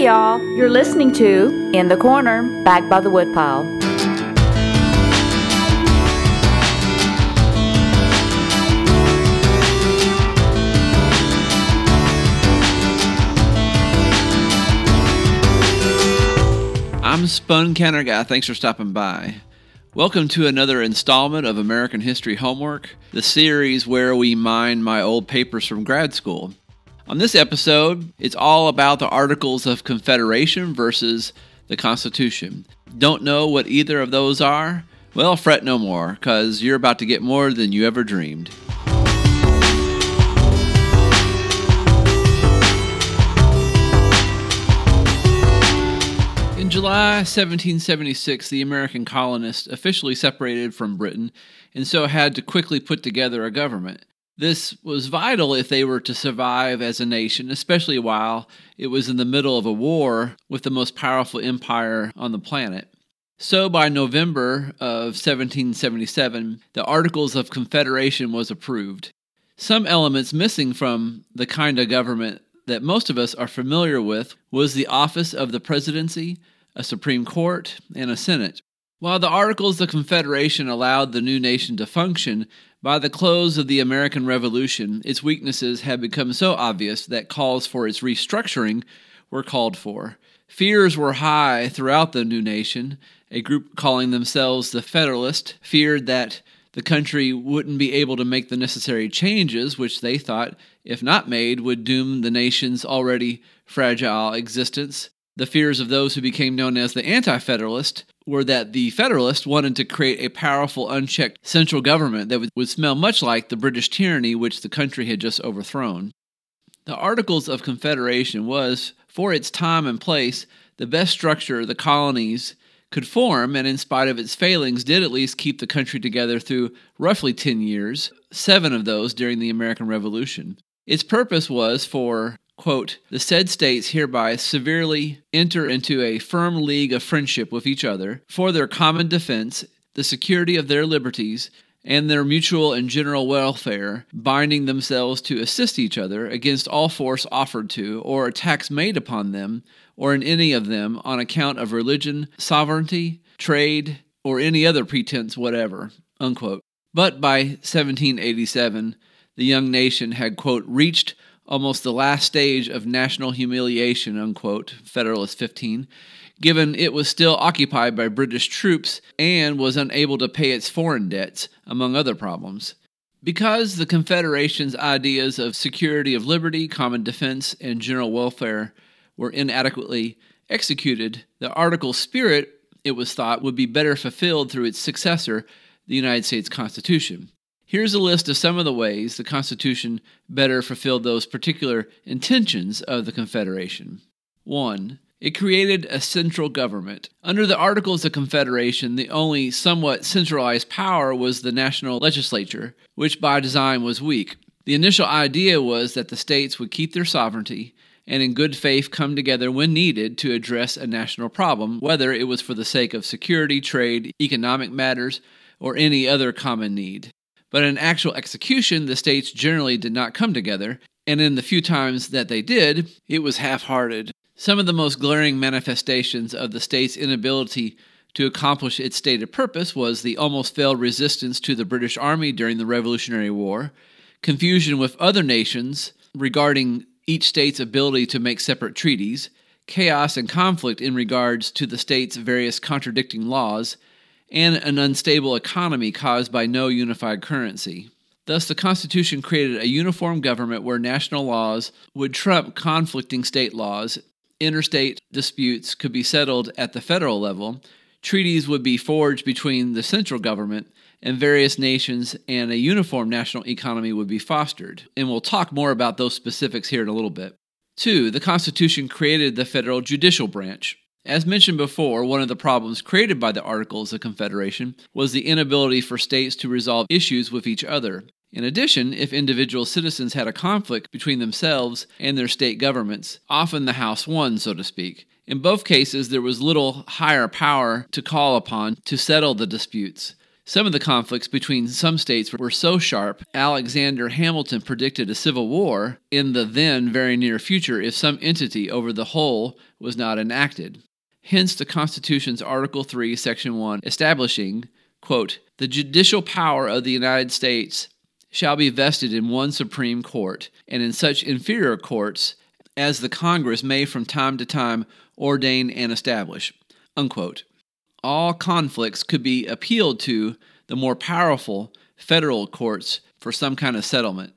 Y'all, you're listening to In the Corner, back by the woodpile. I'm Spun Counter Guy. Thanks for stopping by. Welcome to another installment of American History Homework, the series where we mine my old papers from grad school. On this episode, it's all about the Articles of Confederation versus the Constitution. Don't know what either of those are? Well, fret no more, because you're about to get more than you ever dreamed. In July 1776, the American colonists officially separated from Britain and so had to quickly put together a government. This was vital if they were to survive as a nation, especially while it was in the middle of a war with the most powerful empire on the planet. So by November of 1777, the Articles of Confederation was approved. Some elements missing from the kind of government that most of us are familiar with was the office of the presidency, a Supreme Court, and a Senate. While the Articles of Confederation allowed the new nation to function, by the close of the American Revolution, its weaknesses had become so obvious that calls for its restructuring were called for. Fears were high throughout the new nation. A group calling themselves the Federalist feared that the country wouldn't be able to make the necessary changes, which they thought, if not made, would doom the nation's already fragile existence. The fears of those who became known as the Anti Federalist were that the Federalists wanted to create a powerful, unchecked central government that would, would smell much like the British tyranny which the country had just overthrown. The Articles of Confederation was, for its time and place, the best structure the colonies could form, and in spite of its failings, did at least keep the country together through roughly 10 years, seven of those during the American Revolution. Its purpose was for quote, the said states hereby severely enter into a firm league of friendship with each other for their common defense, the security of their liberties, and their mutual and general welfare, binding themselves to assist each other against all force offered to or attacks made upon them or in any of them on account of religion, sovereignty, trade, or any other pretense whatever. Unquote. But by 1787, the young nation had, quote, reached almost the last stage of national humiliation, unquote, Federalist 15, given it was still occupied by British troops and was unable to pay its foreign debts, among other problems. Because the Confederation's ideas of security of liberty, common defense, and general welfare were inadequately executed, the Article's spirit, it was thought, would be better fulfilled through its successor, the United States Constitution. Here's a list of some of the ways the Constitution better fulfilled those particular intentions of the Confederation. 1. It created a central government. Under the Articles of Confederation, the only somewhat centralized power was the national legislature, which by design was weak. The initial idea was that the states would keep their sovereignty and in good faith come together when needed to address a national problem, whether it was for the sake of security, trade, economic matters, or any other common need. But in actual execution, the states generally did not come together, and in the few times that they did, it was half hearted. Some of the most glaring manifestations of the state's inability to accomplish its stated purpose was the almost failed resistance to the British Army during the Revolutionary War, confusion with other nations regarding each state's ability to make separate treaties, chaos and conflict in regards to the state's various contradicting laws, and an unstable economy caused by no unified currency. Thus, the Constitution created a uniform government where national laws would trump conflicting state laws, interstate disputes could be settled at the federal level, treaties would be forged between the central government and various nations, and a uniform national economy would be fostered. And we'll talk more about those specifics here in a little bit. Two, the Constitution created the federal judicial branch. As mentioned before, one of the problems created by the Articles of Confederation was the inability for states to resolve issues with each other. In addition, if individual citizens had a conflict between themselves and their state governments, often the House won, so to speak. In both cases, there was little higher power to call upon to settle the disputes. Some of the conflicts between some states were so sharp, Alexander Hamilton predicted a civil war in the then very near future if some entity over the whole was not enacted. Hence the Constitution's Article 3, Section 1, establishing, quote, the judicial power of the United States shall be vested in one Supreme Court, and in such inferior courts as the Congress may from time to time ordain and establish. Unquote all conflicts could be appealed to the more powerful federal courts for some kind of settlement.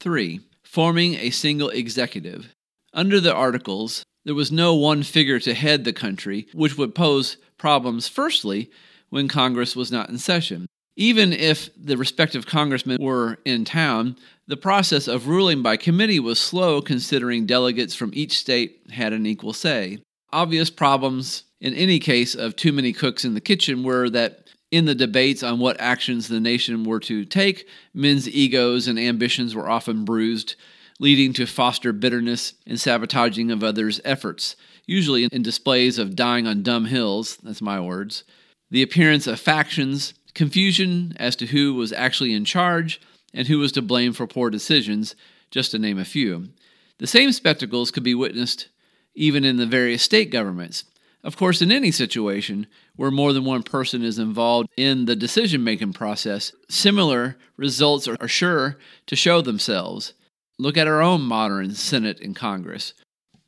3. Forming a single executive. Under the Articles, there was no one figure to head the country, which would pose problems, firstly, when Congress was not in session. Even if the respective congressmen were in town, the process of ruling by committee was slow considering delegates from each state had an equal say. Obvious problems in any case of too many cooks in the kitchen were that in the debates on what actions the nation were to take, men's egos and ambitions were often bruised, leading to foster bitterness and sabotaging of others' efforts, usually in displays of dying on dumb hills, that's my words, the appearance of factions, confusion as to who was actually in charge and who was to blame for poor decisions, just to name a few. The same spectacles could be witnessed even in the various state governments. Of course, in any situation where more than one person is involved in the decision making process, similar results are sure to show themselves. Look at our own modern Senate and Congress.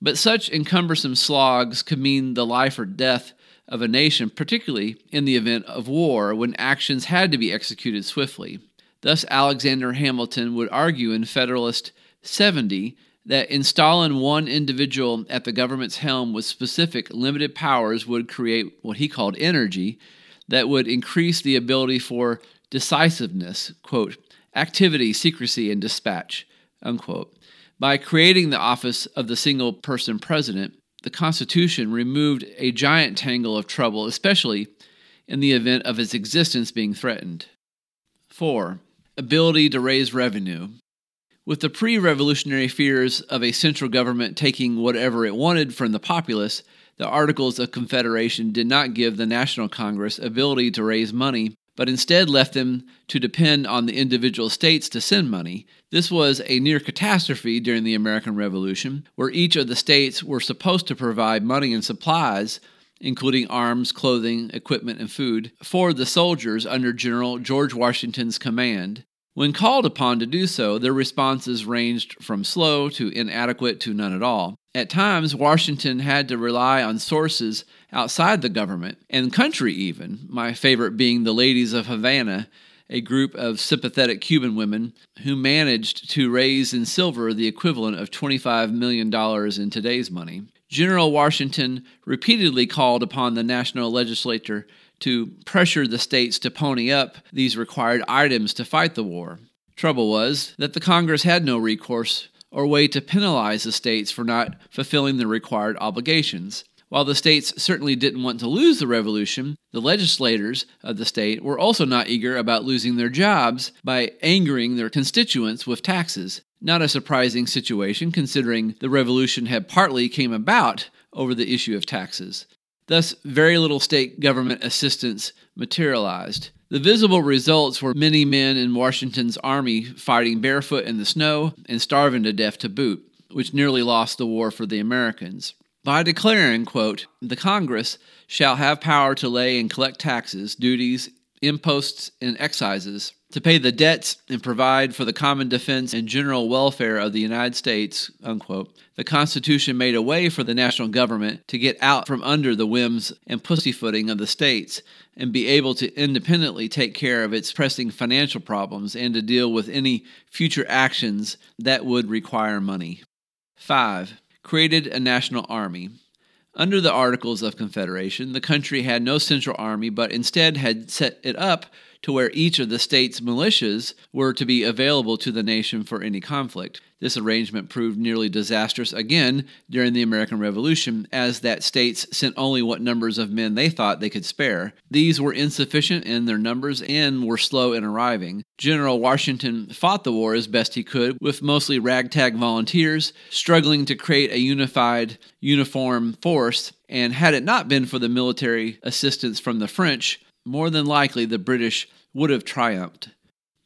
But such encumbersome slogs could mean the life or death of a nation, particularly in the event of war when actions had to be executed swiftly. Thus, Alexander Hamilton would argue in Federalist 70 that installing one individual at the government's helm with specific limited powers would create what he called energy that would increase the ability for decisiveness, quote, activity, secrecy, and dispatch, unquote. By creating the office of the single person president, the Constitution removed a giant tangle of trouble, especially in the event of its existence being threatened. 4. Ability to raise revenue. With the pre revolutionary fears of a central government taking whatever it wanted from the populace, the Articles of Confederation did not give the National Congress ability to raise money, but instead left them to depend on the individual states to send money. This was a near catastrophe during the American Revolution, where each of the states were supposed to provide money and supplies, including arms, clothing, equipment, and food, for the soldiers under General George Washington's command. When called upon to do so, their responses ranged from slow to inadequate to none at all. At times, Washington had to rely on sources outside the government and country, even, my favorite being the Ladies of Havana, a group of sympathetic Cuban women who managed to raise in silver the equivalent of $25 million in today's money. General Washington repeatedly called upon the national legislature to pressure the states to pony up these required items to fight the war. Trouble was that the Congress had no recourse or way to penalize the states for not fulfilling the required obligations. While the states certainly didn't want to lose the revolution, the legislators of the state were also not eager about losing their jobs by angering their constituents with taxes. Not a surprising situation considering the revolution had partly came about over the issue of taxes. Thus, very little state government assistance materialized. The visible results were many men in Washington's army fighting barefoot in the snow and starving to death to boot, which nearly lost the war for the Americans. By declaring, quote, the Congress shall have power to lay and collect taxes, duties, imposts, and excises, to pay the debts and provide for the common defense and general welfare of the United States, unquote, the Constitution made a way for the national government to get out from under the whims and pussyfooting of the states and be able to independently take care of its pressing financial problems and to deal with any future actions that would require money. 5. Created a national army. Under the Articles of Confederation, the country had no central army, but instead had set it up to where each of the state's militias were to be available to the nation for any conflict. This arrangement proved nearly disastrous again during the American Revolution, as that states sent only what numbers of men they thought they could spare. These were insufficient in their numbers and were slow in arriving. General Washington fought the war as best he could with mostly ragtag volunteers, struggling to create a unified, uniform force. And had it not been for the military assistance from the French, more than likely the British would have triumphed.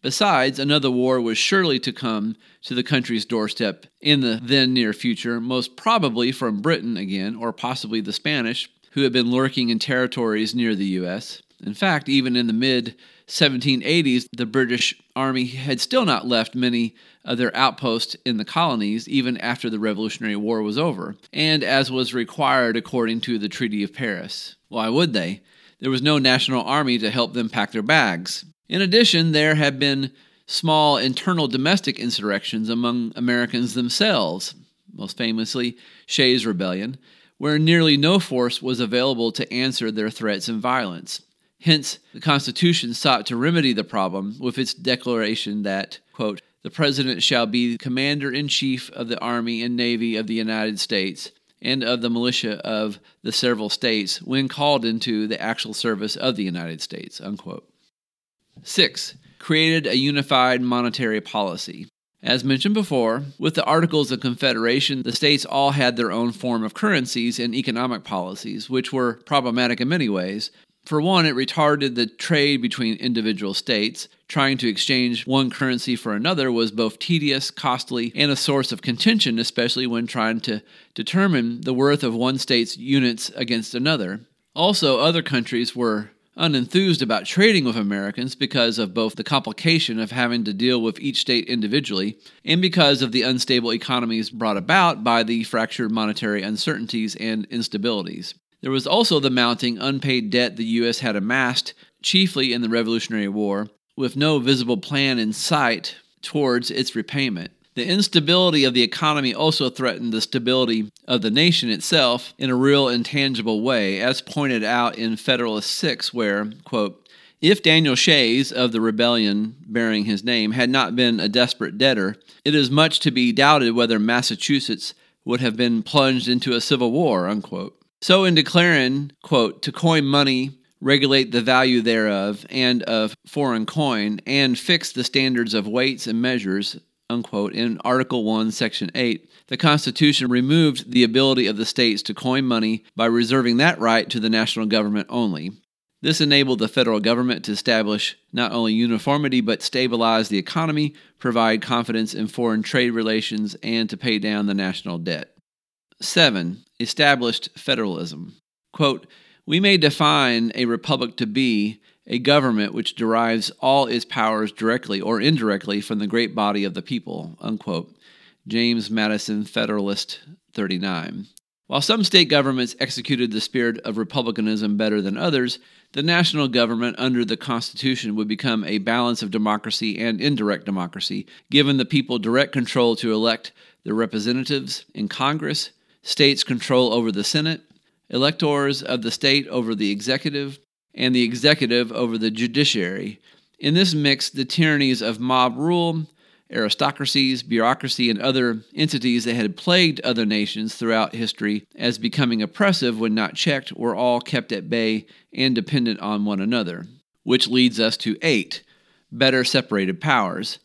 Besides, another war was surely to come to the country's doorstep in the then near future, most probably from Britain again, or possibly the Spanish, who had been lurking in territories near the U.S. In fact, even in the mid 1780s, the British Army had still not left many of their outposts in the colonies, even after the Revolutionary War was over, and as was required according to the Treaty of Paris. Why would they? There was no national army to help them pack their bags. In addition, there had been small internal domestic insurrections among Americans themselves, most famously Shays' Rebellion, where nearly no force was available to answer their threats and violence. Hence, the Constitution sought to remedy the problem with its declaration that, quote, the President shall be Commander in Chief of the Army and Navy of the United States and of the militia of the several states when called into the actual service of the United States. Unquote. 6. Created a unified monetary policy. As mentioned before, with the Articles of Confederation, the states all had their own form of currencies and economic policies, which were problematic in many ways, for one, it retarded the trade between individual states. Trying to exchange one currency for another was both tedious, costly, and a source of contention, especially when trying to determine the worth of one state's units against another. Also, other countries were unenthused about trading with Americans because of both the complication of having to deal with each state individually and because of the unstable economies brought about by the fractured monetary uncertainties and instabilities. There was also the mounting unpaid debt the U.S. had amassed, chiefly in the Revolutionary War, with no visible plan in sight towards its repayment. The instability of the economy also threatened the stability of the nation itself in a real intangible way, as pointed out in Federalist 6, where, quote, if Daniel Shays of the rebellion bearing his name had not been a desperate debtor, it is much to be doubted whether Massachusetts would have been plunged into a civil war. Unquote. So, in declaring, quote, to coin money, regulate the value thereof and of foreign coin, and fix the standards of weights and measures, unquote, in Article 1, Section 8, the Constitution removed the ability of the states to coin money by reserving that right to the national government only. This enabled the federal government to establish not only uniformity but stabilize the economy, provide confidence in foreign trade relations, and to pay down the national debt. 7. Established federalism. Quote, we may define a republic to be a government which derives all its powers directly or indirectly from the great body of the people. Unquote. James Madison, Federalist 39. While some state governments executed the spirit of republicanism better than others, the national government under the Constitution would become a balance of democracy and indirect democracy, given the people direct control to elect their representatives in Congress states control over the Senate, electors of the state over the executive, and the executive over the judiciary. In this mix, the tyrannies of mob rule, aristocracies, bureaucracy, and other entities that had plagued other nations throughout history as becoming oppressive when not checked were all kept at bay and dependent on one another. Which leads us to eight better separated powers.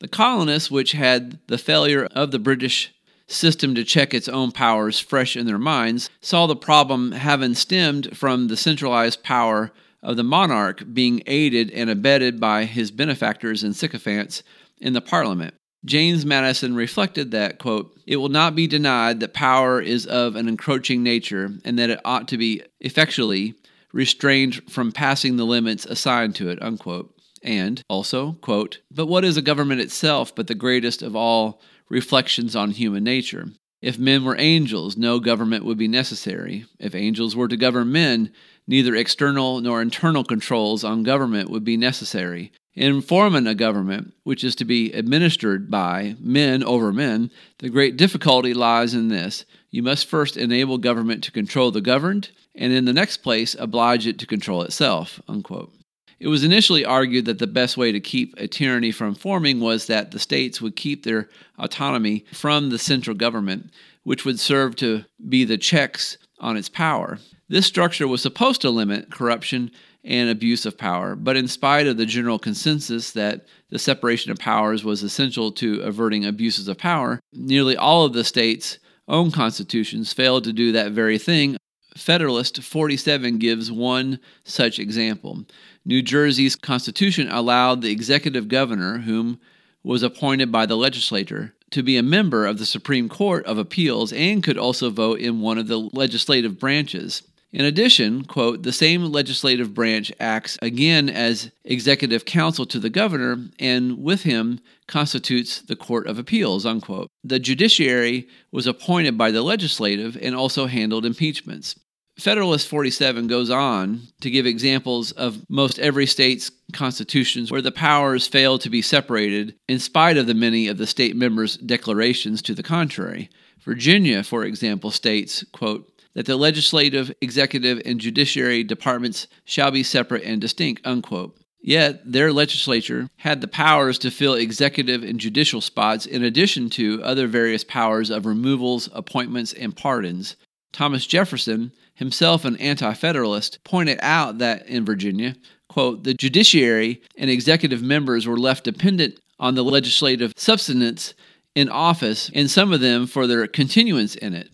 The colonists, which had the failure of the British system to check its own powers fresh in their minds, saw the problem having stemmed from the centralized power of the monarch being aided and abetted by his benefactors and sycophants in the parliament. James Madison reflected that, quote, it will not be denied that power is of an encroaching nature and that it ought to be effectually restrained from passing the limits assigned to it, unquote. And also, quote, but what is a government itself but the greatest of all reflections on human nature. If men were angels, no government would be necessary. If angels were to govern men, neither external nor internal controls on government would be necessary. In forming a government, which is to be administered by men over men, the great difficulty lies in this. You must first enable government to control the governed, and in the next place, oblige it to control itself. Unquote. It was initially argued that the best way to keep a tyranny from forming was that the states would keep their autonomy from the central government, which would serve to be the checks on its power. This structure was supposed to limit corruption and abuse of power, but in spite of the general consensus that the separation of powers was essential to averting abuses of power, nearly all of the states' own constitutions failed to do that very thing Federalist 47 gives one such example. New Jersey's constitution allowed the executive governor, whom was appointed by the legislature, to be a member of the Supreme Court of Appeals and could also vote in one of the legislative branches. In addition, quote, the same legislative branch acts again as executive counsel to the governor and with him constitutes the Court of Appeals, unquote. The judiciary was appointed by the legislative and also handled impeachments. Federalist 47 goes on to give examples of most every state's constitutions where the powers fail to be separated in spite of the many of the state members' declarations to the contrary. Virginia, for example, states, quote, that the legislative, executive, and judiciary departments shall be separate and distinct, unquote. Yet their legislature had the powers to fill executive and judicial spots in addition to other various powers of removals, appointments, and pardons. Thomas Jefferson, himself an anti federalist, pointed out that in Virginia, quote, the judiciary and executive members were left dependent on the legislative subsistence in office, and some of them for their continuance in it.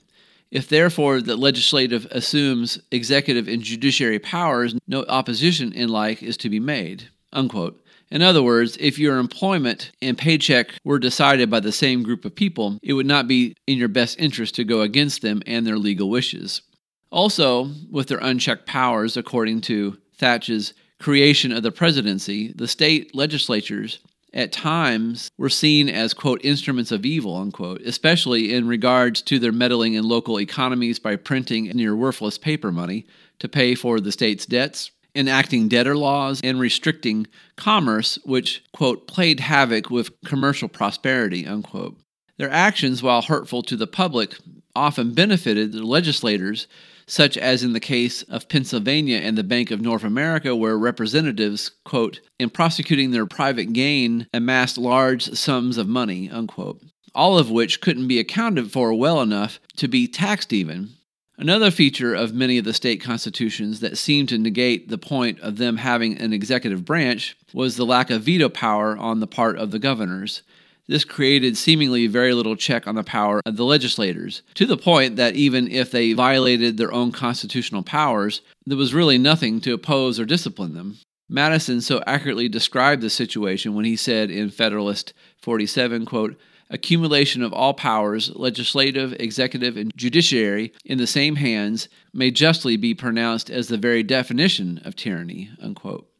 If therefore the legislative assumes executive and judiciary powers, no opposition in like is to be made. Unquote. In other words, if your employment and paycheck were decided by the same group of people, it would not be in your best interest to go against them and their legal wishes. Also, with their unchecked powers, according to Thach's creation of the presidency, the state legislatures at times were seen as, quote, instruments of evil, unquote, especially in regards to their meddling in local economies by printing near worthless paper money to pay for the state's debts, enacting debtor laws, and restricting commerce, which, quote, played havoc with commercial prosperity, unquote. Their actions, while hurtful to the public, often benefited the legislators such as in the case of Pennsylvania and the Bank of North America, where representatives, quote, in prosecuting their private gain, amassed large sums of money, unquote, all of which couldn't be accounted for well enough to be taxed even. Another feature of many of the state constitutions that seemed to negate the point of them having an executive branch was the lack of veto power on the part of the governors. This created seemingly very little check on the power of the legislators, to the point that even if they violated their own constitutional powers, there was really nothing to oppose or discipline them. Madison so accurately described the situation when he said in Federalist 47, quote, accumulation of all powers, legislative, executive, and judiciary, in the same hands may justly be pronounced as the very definition of tyranny. Unquote.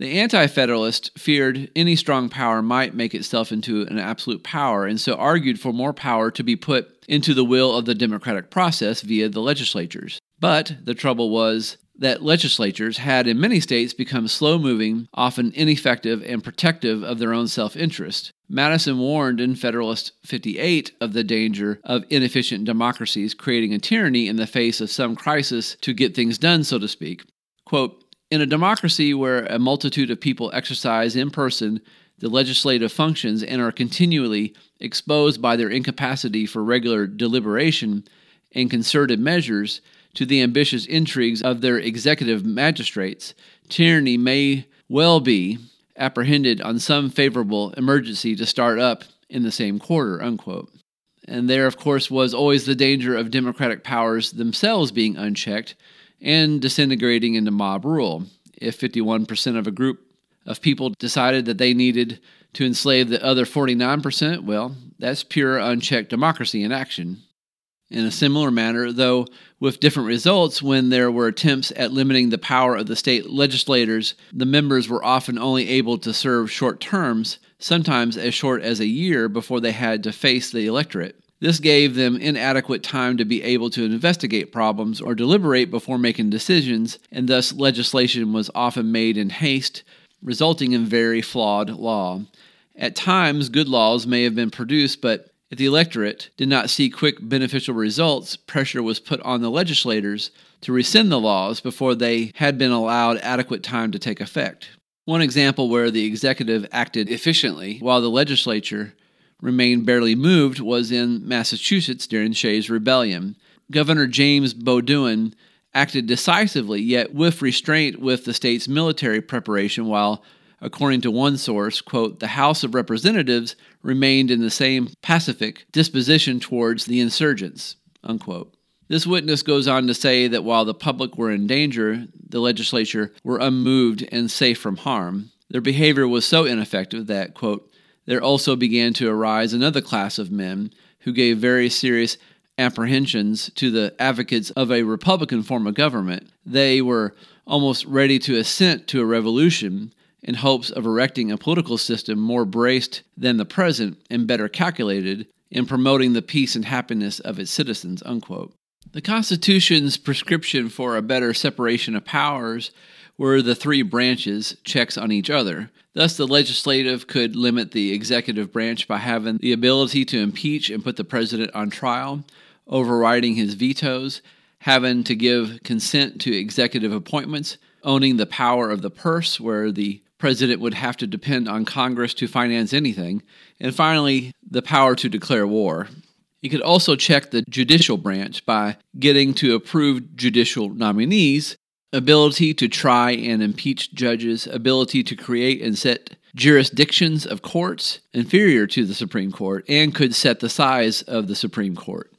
The Anti Federalist feared any strong power might make itself into an absolute power, and so argued for more power to be put into the will of the democratic process via the legislatures. But the trouble was that legislatures had in many states become slow moving, often ineffective, and protective of their own self interest. Madison warned in Federalist 58 of the danger of inefficient democracies creating a tyranny in the face of some crisis to get things done, so to speak. Quote, in a democracy where a multitude of people exercise in person the legislative functions and are continually exposed by their incapacity for regular deliberation and concerted measures to the ambitious intrigues of their executive magistrates, tyranny may well be apprehended on some favorable emergency to start up in the same quarter. Unquote. And there, of course, was always the danger of democratic powers themselves being unchecked and disintegrating into mob rule. If 51% of a group of people decided that they needed to enslave the other 49%, well, that's pure unchecked democracy in action. In a similar manner, though with different results, when there were attempts at limiting the power of the state legislators, the members were often only able to serve short terms, sometimes as short as a year, before they had to face the electorate. This gave them inadequate time to be able to investigate problems or deliberate before making decisions, and thus legislation was often made in haste, resulting in very flawed law. At times, good laws may have been produced, but if the electorate did not see quick beneficial results, pressure was put on the legislators to rescind the laws before they had been allowed adequate time to take effect. One example where the executive acted efficiently while the legislature remained barely moved was in Massachusetts during Shays' Rebellion. Governor James Bowdoin acted decisively, yet with restraint with the state's military preparation, while, according to one source, quote, the House of Representatives remained in the same pacific disposition towards the insurgents. Unquote. This witness goes on to say that while the public were in danger, the legislature were unmoved and safe from harm. Their behavior was so ineffective that, quote, there also began to arise another class of men who gave very serious apprehensions to the advocates of a Republican form of government. They were almost ready to assent to a revolution in hopes of erecting a political system more braced than the present and better calculated in promoting the peace and happiness of its citizens. Unquote. The Constitution's prescription for a better separation of powers were the three branches, checks on each other. Thus, the legislative could limit the executive branch by having the ability to impeach and put the president on trial, overriding his vetoes, having to give consent to executive appointments, owning the power of the purse, where the president would have to depend on Congress to finance anything, and finally, the power to declare war. He could also check the judicial branch by getting to approve judicial nominees, ability to try and impeach judges, ability to create and set jurisdictions of courts inferior to the Supreme Court, and could set the size of the Supreme Court.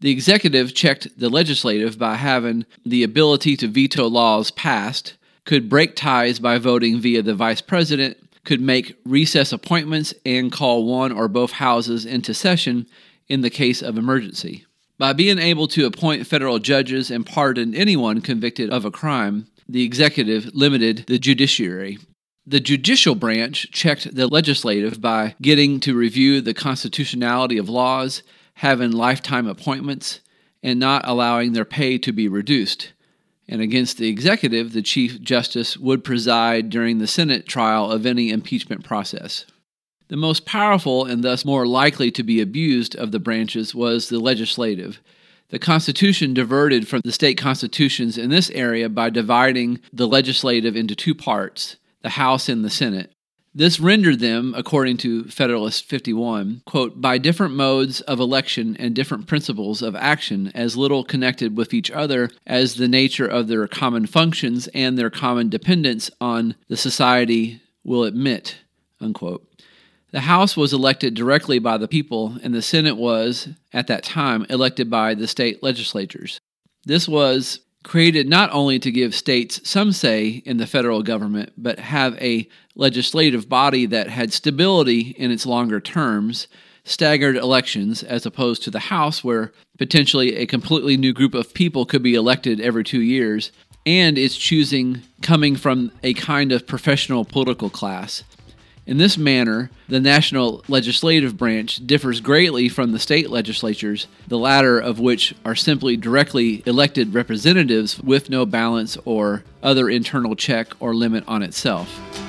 The executive checked the legislative by having the ability to veto laws passed, could break ties by voting via the vice president, could make recess appointments, and call one or both houses into session in the case of emergency. By being able to appoint federal judges and pardon anyone convicted of a crime, the executive limited the judiciary. The judicial branch checked the legislative by getting to review the constitutionality of laws having lifetime appointments and not allowing their pay to be reduced. And against the executive, the Chief Justice would preside during the Senate trial of any impeachment process. The most powerful and thus more likely to be abused of the branches was the legislative. The Constitution diverted from the state constitutions in this area by dividing the legislative into two parts the House and the Senate. This rendered them, according to Federalist 51, quote, by different modes of election and different principles of action, as little connected with each other as the nature of their common functions and their common dependence on the society will admit, unquote. The House was elected directly by the people, and the Senate was, at that time, elected by the state legislatures. This was created not only to give states some say in the federal government, but have a legislative body that had stability in its longer terms, staggered elections, as opposed to the House, where potentially a completely new group of people could be elected every two years, and its choosing coming from a kind of professional political class. In this manner, the national legislative branch differs greatly from the state legislatures, the latter of which are simply directly elected representatives with no balance or other internal check or limit on itself.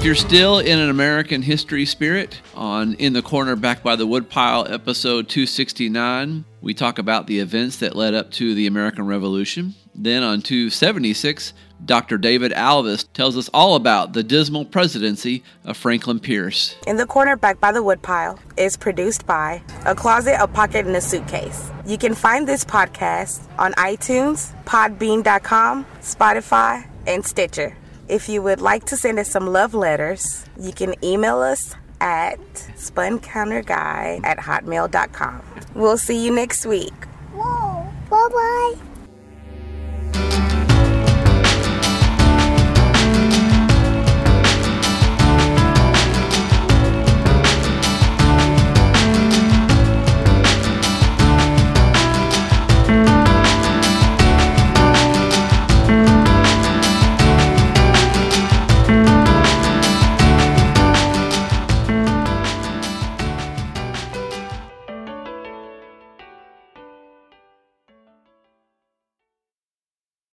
If you're still in an American history spirit, on In the Corner Back by the Woodpile, episode 269, we talk about the events that led up to the American Revolution. Then on 276, Dr. David Alvis tells us all about the dismal presidency of Franklin Pierce. In the Corner Back by the Woodpile is produced by A Closet, a Pocket, and a Suitcase. You can find this podcast on iTunes, Podbean.com, Spotify, and Stitcher. If you would like to send us some love letters, you can email us at spuncounterguy at hotmail.com. We'll see you next week. Whoa, bye bye.